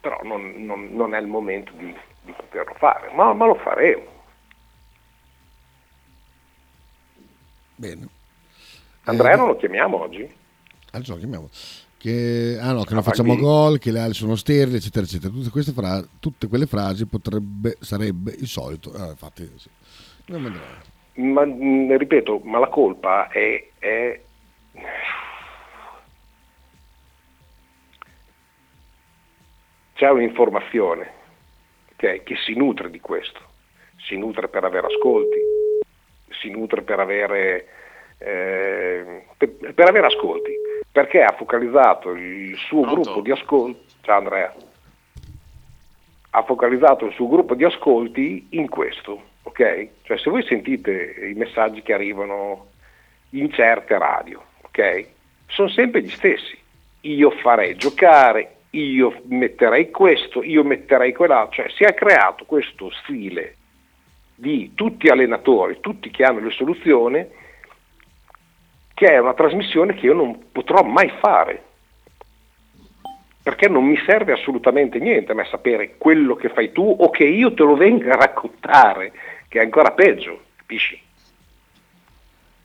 Però non, non, non è il momento di, di poterlo fare, ma, ma, lo faremo. Bene. Andrea eh, non lo chiamiamo oggi? Adesso lo chiamiamo. Che, ah no, che non facciamo gol, che le ali sono sterili, eccetera, eccetera. Tutte, queste frasi, tutte quelle frasi potrebbe, sarebbe il solito. Ah, infatti, sì. Ma mh, ripeto, ma la colpa è, è c'è un'informazione okay, che si nutre di questo, si nutre per avere ascolti, si nutre per avere, eh, per, per avere ascolti, perché ha focalizzato il suo Pronto? gruppo di ascolti, ciao Andrea, ha focalizzato il suo gruppo di ascolti in questo ok? Cioè se voi sentite i messaggi che arrivano in certe radio, ok? Sono sempre gli stessi. Io farei giocare, io metterei questo, io metterei quell'altro, cioè si è creato questo stile di tutti allenatori, tutti che hanno le soluzioni, che è una trasmissione che io non potrò mai fare, perché non mi serve assolutamente niente a me sapere quello che fai tu o che io te lo venga a raccontare che è ancora peggio, capisci?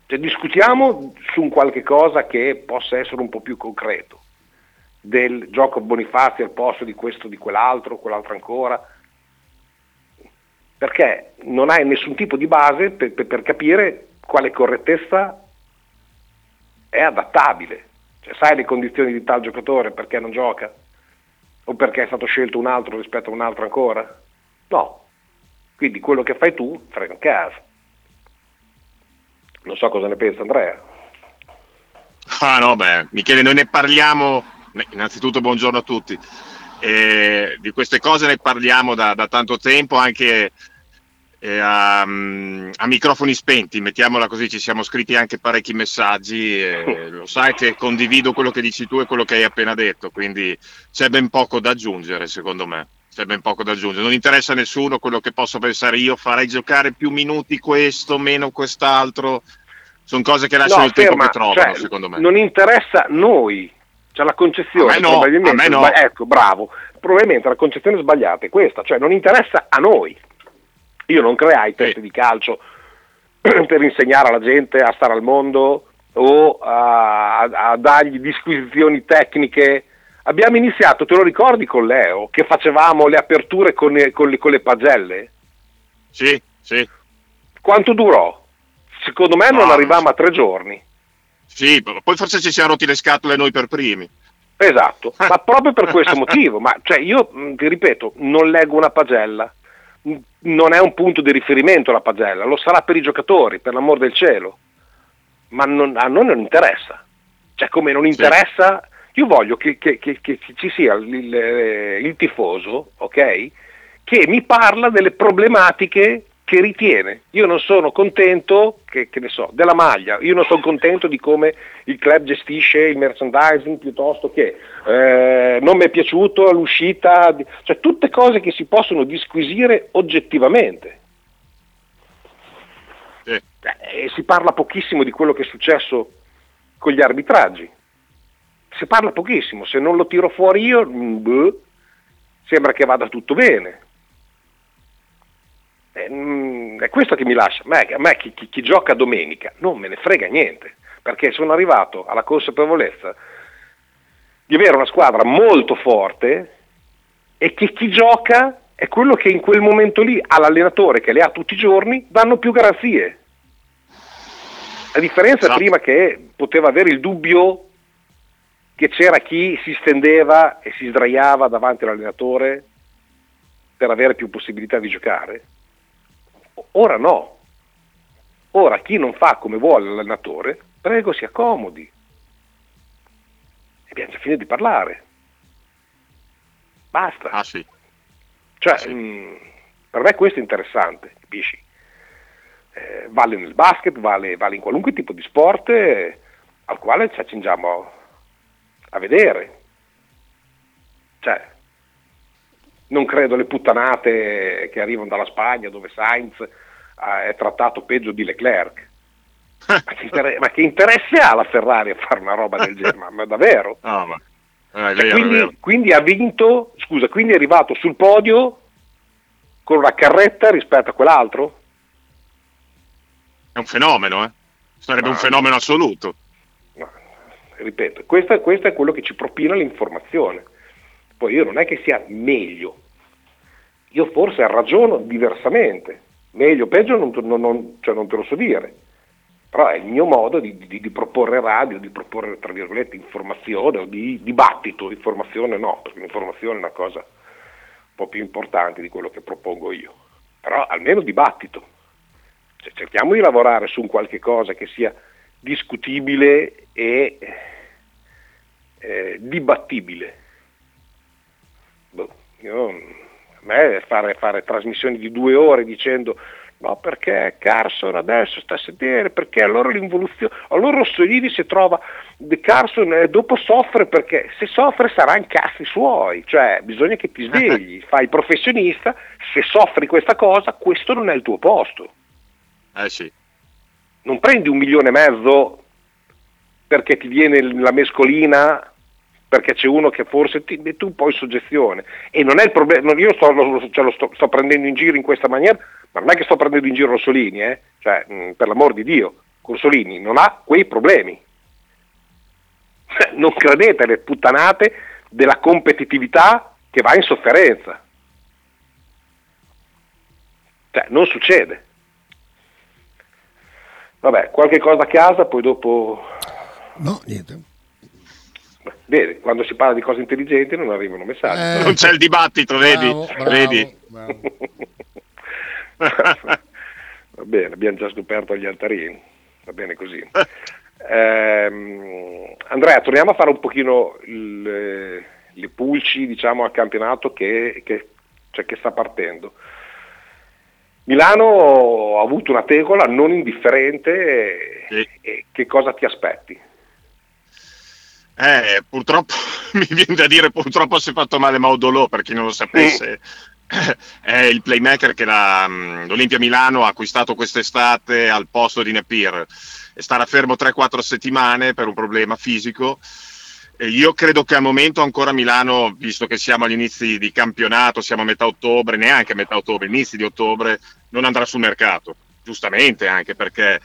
Cioè, discutiamo su un qualche cosa che possa essere un po' più concreto, del gioco Bonifazio al posto di questo, di quell'altro, quell'altro ancora, perché non hai nessun tipo di base per, per, per capire quale correttezza è adattabile. Cioè, sai le condizioni di tal giocatore perché non gioca? O perché è stato scelto un altro rispetto a un altro ancora? No, quindi quello che fai tu, frega in casa. Non so cosa ne pensa Andrea. Ah no, beh, Michele, noi ne parliamo, innanzitutto buongiorno a tutti, e di queste cose ne parliamo da, da tanto tempo anche eh, a, a, microfoni spenti, mettiamola così, ci siamo scritti anche parecchi messaggi, e lo sai che condivido quello che dici tu e quello che hai appena detto, quindi c'è ben poco da aggiungere secondo me c'è ben poco da aggiungere. Non interessa a nessuno quello che posso pensare io, farei giocare più minuti questo, meno quest'altro. Sono cose che lasciano no, il tempo che trovano, cioè, secondo me. Non interessa a noi, cioè la concezione. No, probabilmente, a me no. Ecco, bravo. Probabilmente la concezione sbagliata è questa, cioè non interessa a noi. Io non creai test sì. di calcio per insegnare alla gente a stare al mondo o a, a, a dargli disquisizioni tecniche Abbiamo iniziato, te lo ricordi con Leo, che facevamo le aperture con, le, con, con le pagelle? Sì, sì. Quanto durò? Secondo me non no, arrivavamo a tre giorni. Sì, poi forse ci siamo rotti le scatole noi per primi. Esatto, ma proprio per questo motivo. Ma cioè, io ti ripeto, non leggo una pagella, non è un punto di riferimento la pagella, lo sarà per i giocatori, per l'amor del cielo, ma non, a noi non interessa. Cioè, come non interessa io voglio che, che, che, che ci sia il, il, il tifoso, ok? Che mi parla delle problematiche che ritiene. Io non sono contento, che, che, ne so, della maglia, io non sono contento di come il club gestisce il merchandising piuttosto che eh, non mi è piaciuto l'uscita, di... cioè tutte cose che si possono disquisire oggettivamente. Sì. Eh, si parla pochissimo di quello che è successo con gli arbitraggi. Si parla pochissimo, se non lo tiro fuori io, mm, beh, sembra che vada tutto bene. Eh, mm, è questo che mi lascia. a me chi, chi, chi, gioca domenica non me ne frega niente, perché sono arrivato alla consapevolezza di avere una squadra molto forte e che chi gioca è quello che in quel momento lì all'allenatore che le ha tutti i giorni danno più garanzie. A differenza esatto. prima che poteva avere il dubbio che c'era chi si stendeva e si sdraiava davanti all'allenatore per avere più possibilità di giocare. Ora no. Ora chi non fa come vuole l'allenatore, prego si accomodi. E abbiamo già finito di parlare. Basta. Ah sì. Cioè, ah, sì. Mh, mm, per me questo è interessante, capisci? Eh, vale nel basket, vale, vale, in qualunque tipo di sport eh, al quale ci accingiamo a vedere. Cioè, non credo alle puttanate che arrivano dalla Spagna dove Sainz eh, è trattato peggio di Leclerc. Ma che, inter- ma che, interesse ha la Ferrari a fare una roba del genere? Ma, ma davvero? No, ma... Eh, cioè, quindi, quindi, ha vinto, scusa, quindi è arrivato sul podio con una carretta rispetto a quell'altro? È un fenomeno, eh? Sarebbe ma... un fenomeno assoluto. Ripeto, questo, questo è quello che ci propina l'informazione. Poi io non è che sia meglio, io forse ragiono diversamente, meglio o peggio non, non, non, cioè non, te lo so dire, però è il mio modo di, di, di proporre radio, di proporre tra virgolette informazione o di dibattito, informazione no, perché l'informazione è una cosa un po' più importante di quello che propongo io, però almeno dibattito, cioè, cerchiamo di lavorare su un qualche cosa che sia discutibile e eh, dibattibile io, a me fare, fare trasmissioni di due ore dicendo no perché Carson adesso sta a sedere, perché allora l'involuzione, allora Rossolini si trova, De Carson eh, dopo soffre perché se soffre sarà in cazzi suoi, cioè bisogna che ti svegli, fai il professionista, se soffri questa cosa questo non è il tuo posto. Eh sì. Non prendi un milione e mezzo perché ti viene la mescolina perché c'è uno che forse ti mette un po' in soggezione e non è il problema, io sto, lo, cioè lo sto, sto, prendendo in giro in questa maniera, ma non è che sto prendendo in giro Rossolini, eh? cioè, mh, per l'amor di Dio, Rossolini non ha quei problemi. Non credete alle puttanate della competitività che va in sofferenza. Cioè, non succede. Vabbè, qualche cosa a casa, poi dopo... No, niente. Vedi, quando si parla di cose intelligenti non arrivano messaggi. Eh, non c'è il dibattito, vedi? Bravo, bravo, vedi? bravo. Va bene, abbiamo già scoperto gli altarini, va bene così. Eh, Andrea, torniamo a fare un pochino il, le pulci diciamo, al campionato che, che, cioè, che sta partendo. Milano ha avuto una tegola non indifferente Sì. e che cosa ti aspetti? Eh, purtroppo mi viene da dire purtroppo si è fatto male Maudolò per chi non lo sapesse. È il playmaker che la, mm, l'Olimpia Milano ha acquistato quest'estate al posto di Nepir. Starà fermo 3-4 settimane per un problema fisico. E io credo che al momento ancora Milano, visto che siamo agli inizi di campionato, siamo a metà ottobre, neanche a metà ottobre, inizi di ottobre, non andrà sul mercato. Giustamente anche perché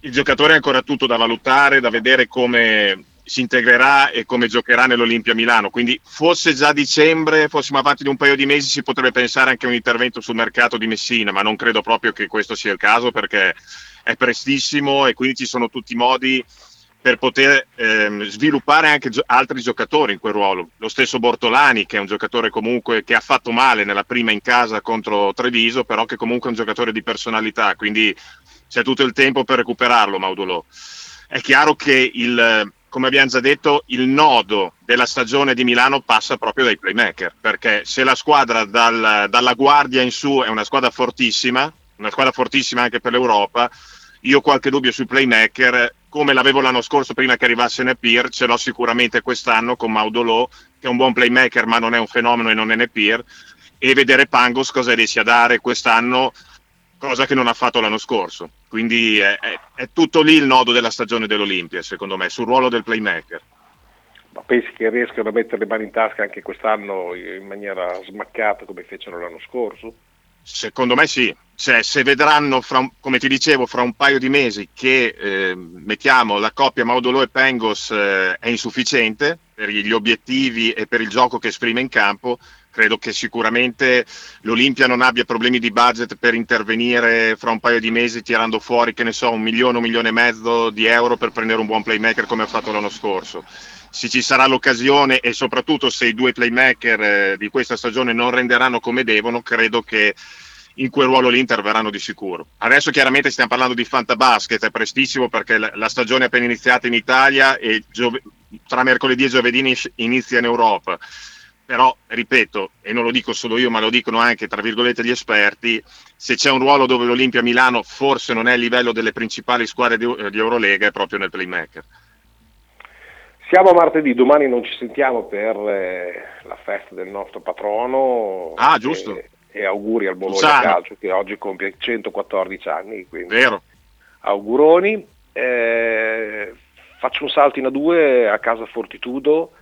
il giocatore è ancora tutto da valutare, da vedere come si integrerà e come giocherà nell'Olimpia Milano. Quindi fosse già dicembre, fossimo avanti di un paio di mesi, si potrebbe pensare anche a un intervento sul mercato di Messina, ma non credo proprio che questo sia il caso perché è prestissimo e quindi ci sono tutti i modi per poter ehm, sviluppare anche gio- altri giocatori in quel ruolo. Lo stesso Bortolani, che è un giocatore comunque che ha fatto male nella prima in casa contro Treviso, però che comunque è un giocatore di personalità, quindi c'è tutto il tempo per recuperarlo, Maudolò. È chiaro che il, come abbiamo già detto, il nodo della stagione di Milano passa proprio dai playmaker, perché se la squadra dal- dalla guardia in su è una squadra fortissima, una squadra fortissima anche per l'Europa. Io ho qualche dubbio sui playmaker, come l'avevo l'anno scorso prima che arrivasse Nepir, ce l'ho sicuramente quest'anno con Maudolò, che è un buon playmaker ma non è un fenomeno e non è Nepir, e vedere Pangos cosa riesce a dare quest'anno, cosa che non ha fatto l'anno scorso. Quindi è, è, è tutto lì il nodo della stagione dell'Olimpia, secondo me, sul ruolo del playmaker. Ma pensi che riescano a mettere le mani in tasca anche quest'anno in maniera smaccata come fecero l'anno scorso? Secondo me sì, cioè, se vedranno, fra, come ti dicevo, fra un paio di mesi che eh, mettiamo la coppia Maudolo e Pengos eh, è insufficiente per gli obiettivi e per il gioco che esprime in campo, credo che sicuramente l'Olimpia non abbia problemi di budget per intervenire fra un paio di mesi tirando fuori, che ne so, un milione, un milione e mezzo di euro per prendere un buon playmaker come ha fatto l'anno scorso. Se ci sarà l'occasione e soprattutto se i due playmaker eh, di questa stagione non renderanno come devono, credo che in quel ruolo lì interverranno di sicuro. Adesso chiaramente stiamo parlando di fantabasket, è prestissimo perché la, stagione è appena iniziata in Italia e giove- tra mercoledì e giovedì inizia in Europa. Però, ripeto, e non lo dico solo io, ma lo dicono anche, tra virgolette, gli esperti, se c'è un ruolo dove l'Olimpia Milano forse non è a livello delle principali squadre di, di Eurolega, è proprio nel playmaker. Siamo martedì, domani non ci sentiamo per eh, la festa del nostro patrono. Ah, giusto. E, e auguri al Bologna Calcio che oggi compie 114 anni. Quindi Vero. Auguroni. Eh, faccio un salto in A2 a casa Fortitudo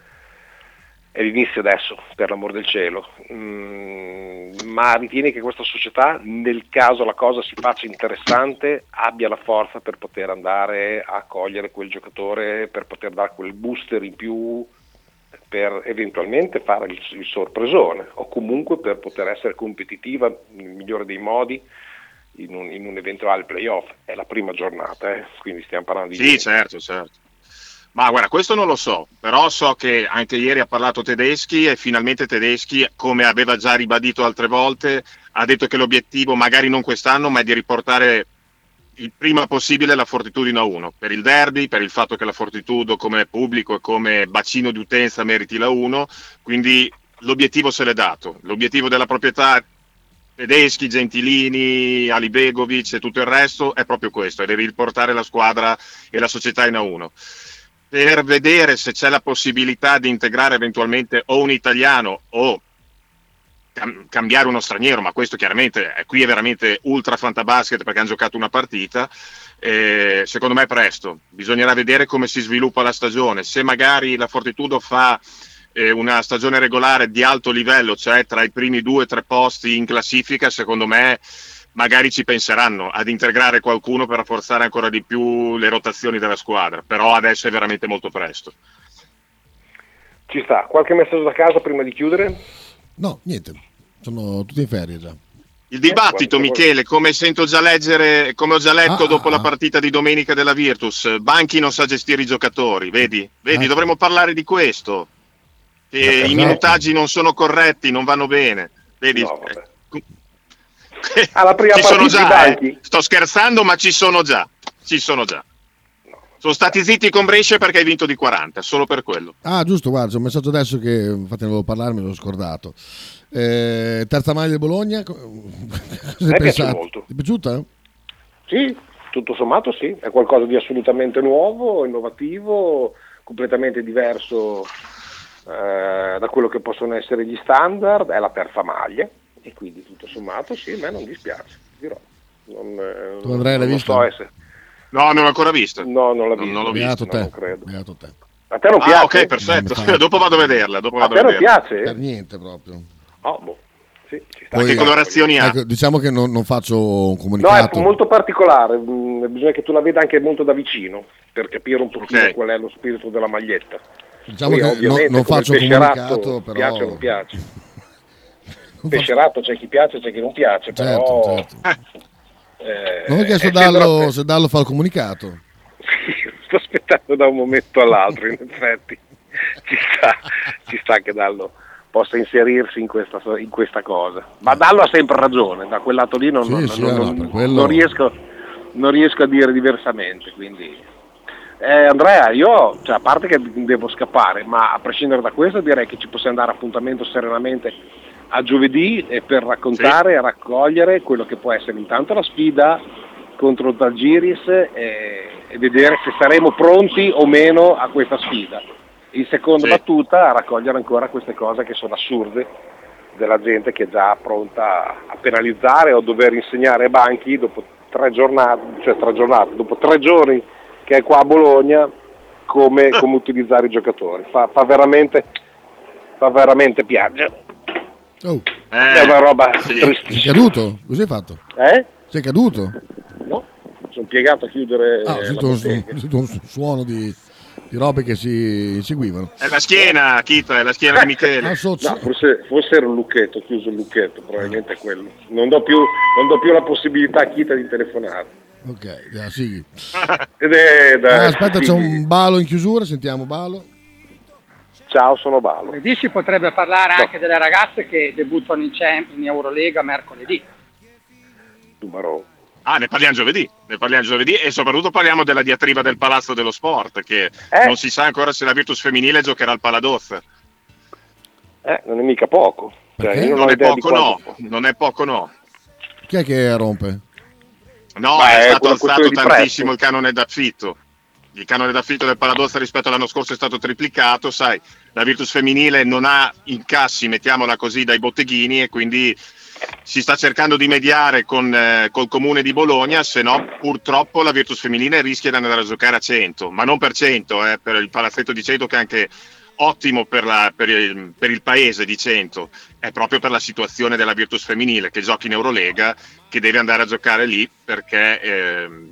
è l'inizio adesso, per l'amor del cielo, mm, ma ritieni che questa società, nel caso la cosa si faccia interessante, abbia la forza per poter andare a cogliere quel giocatore, per poter dare quel booster in più, per eventualmente fare il, il sorpresone o comunque per poter essere competitiva nel migliore dei modi in un, in un eventuale playoff. È la prima giornata, eh? quindi stiamo parlando di... Sì, certo, certo. Ma guarda, questo non lo so, però so che anche ieri ha parlato Tedeschi e finalmente Tedeschi, come aveva già ribadito altre volte, ha detto che l'obiettivo magari non quest'anno, ma è di riportare il prima possibile la Fortitudo a 1 per il derby, per il fatto che la Fortitudo come pubblico e come bacino di utenza meriti la 1, quindi l'obiettivo se l'è dato. L'obiettivo della proprietà Tedeschi, Gentilini, Ali Begovic e tutto il resto è proprio questo, è di riportare la squadra e la società in A1 per vedere se c'è la possibilità di integrare eventualmente o un italiano o cam- cambiare uno straniero, ma questo chiaramente è, qui è veramente ultra fantabasket perché hanno giocato una partita. Eh, secondo me è presto, bisognerà vedere come si sviluppa la stagione. Se magari la Fortitudo fa eh, una stagione regolare di alto livello, cioè tra i primi due o tre posti in classifica, secondo me magari ci penseranno ad integrare qualcuno per rafforzare ancora di più le rotazioni della squadra, però adesso è veramente molto presto. Ci sta, qualche messaggio da casa prima di chiudere? No, niente, sono tutti in ferie già. Il dibattito, Michele, come sento già leggere, come ho già letto ah, dopo ah, la partita di domenica della Virtus, Banchi non sa gestire i giocatori, vedi? Vedi, ah, dovremmo parlare di questo. Che esatto. i minutaggi non sono corretti, non vanno bene. Vedi? No, alla prima ci sono già, eh. sto scherzando, ma ci sono già. Ci sono già. Sono stati zitti con Brescia perché hai vinto di 40, solo per quello. Ah, giusto, guarda, c'è un messaggio adesso che infatti ne volevo parlare, me l'ho scordato. Eh, terza maglia del Bologna, cosa hai pensato? Molto. Ti è piaciuta? Sì, tutto sommato sì, è qualcosa di assolutamente nuovo, innovativo, completamente diverso eh, da quello che possono essere gli standard, è la terza maglia e quindi tutto sommato sì, a me non dispiace, dirò. Non, eh, tu Andrea l'hai visto? So. No, non l'ho ancora visto. No, non l'ho visto. Non, l'ho visto. te. Non credo. Beato te. A te non ah, piace? ok, perfetto. dopo vado a vederla. Dopo a vado te non piace? Per niente proprio. Oh, boh. Sì, Poi, che colorazioni ha? Ecco, diciamo che non, non, faccio un comunicato. No, è molto particolare, mm, bisogna che tu la veda anche molto da vicino per capire un pochino okay. qual è lo spirito della maglietta. Diciamo Poi, che non, non faccio un comunicato, però... Piace o non piace. Pescerato c'è chi piace, c'è chi non piace, certo, però... Certo. Eh, non ho chiesto Dallo, se Dallo fa il comunicato. sto aspettando da un momento all'altro, in effetti. Ci sta, ci sta che Dallo possa inserirsi in questa, in questa, cosa. Ma Dallo ha sempre ragione, da quel lato lì non, sì, non, sì, non, no, quello... non, riesco, non riesco a dire diversamente. Quindi. Eh, Andrea, io, cioè, a parte che devo scappare, ma a prescindere da questo direi che ci possiamo dare appuntamento serenamente a giovedì per raccontare e raccogliere quello che può essere intanto la sfida contro il Talgiris e, e vedere se saremo pronti o meno a questa sfida. In seconda Sì. battuta a raccogliere ancora queste cose che sono assurde della gente che è già pronta a penalizzare o dover insegnare ai banchi dopo tre giornate, cioè tre giornate, dopo tre giorni che è qua a Bologna come, come utilizzare i giocatori. Fa, fa veramente, fa veramente piangere. Oh, Eh, È una roba sì. sei tristissima. caduto? Cos'hai fatto? Eh? Sei caduto? No, sono piegato a chiudere Ah, ho sentito un, sentito un su- suono di, di robe che si inseguivano. È la schiena, Chito, è la schiena di Michele. Ah, so- No, forse, forse era un lucchetto, ho chiuso il lucchetto, probabilmente è quello. Non do più, non do più la possibilità a Kita di telefonare. Ok, dai, sì. Ed è da- Ah, aspetta, c'è un balo in chiusura, sentiamo balo. Ciao, sono Balo. Mercoledì si potrebbe parlare anche delle ragazze che debuttano in, Champ- in Eurolega mercoledì. Numero. Ah, ne parliamo giovedì, ne parliamo giovedì e soprattutto parliamo della diatriba del Palazzo dello Sport, che Eh. non si sa ancora se la Virtus femminile giocherà al Paladozza. Eh, non è mica poco. Cioè, non, Non è poco no, quanto- non è poco no. Chi è che rompe? No, Ma è, stato alzato tantissimo il canone d'affitto. Il canone d'affitto del Paladozza rispetto all'anno scorso è stato triplicato, sai, la Virtus femminile non ha incassi, mettiamola così, dai botteghini e quindi si sta cercando di mediare con eh, col comune di Bologna, se no purtroppo la Virtus femminile rischia di andare a giocare a 100, ma non per 100, eh, per il palazzetto di 100 che è anche ottimo per, la- per il, per il paese di 100, è proprio per la situazione della Virtus femminile che gioca in Eurolega, che deve andare a giocare lì perché ehm,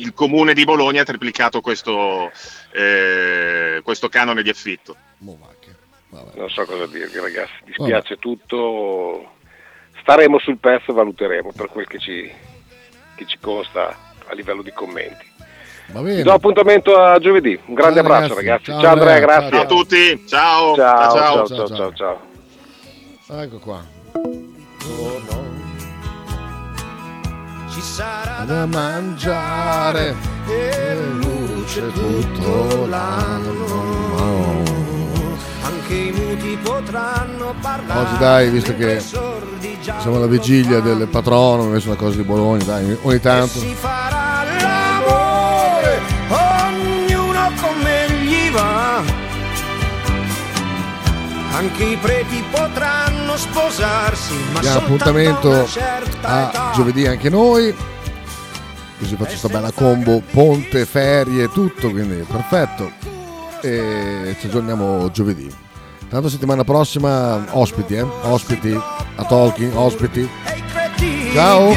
il comune di Bologna ha triplicato questo, eh, questo canone di affitto. Vabbè. Non so cosa dirvi ragazzi, dispiace tutto. Staremo sul pezzo e valuteremo per quel che ci, che ci consta a livello di commenti. Va Vi do appuntamento a giovedì. Un grande Ciao, abbraccio ragazzi. Ciao, Ciao, Andrea, Andrea. grazie. Ciao a tutti, ciao, Ciao, ciao. ciao, ciao, ciao, ciao. ciao, ciao. Ecco qua. Ci sarà Da mangiare e luce tutto l'anno. anche i muti potranno parlare. Oggi dai, visto che siamo alla vigilia del patrono, ho messo una cosa di Bologna, dai, ogni tanto. Anche i preti potranno sposarsi, ma Diamo appuntamento a età. giovedì anche noi. Così faccio sta bella combo, ponte, ferie, tutto, quindi perfetto. E ci aggiorniamo giovedì. Tanto settimana prossima ospiti, eh? Ospiti a Talking, ospiti. Ciao.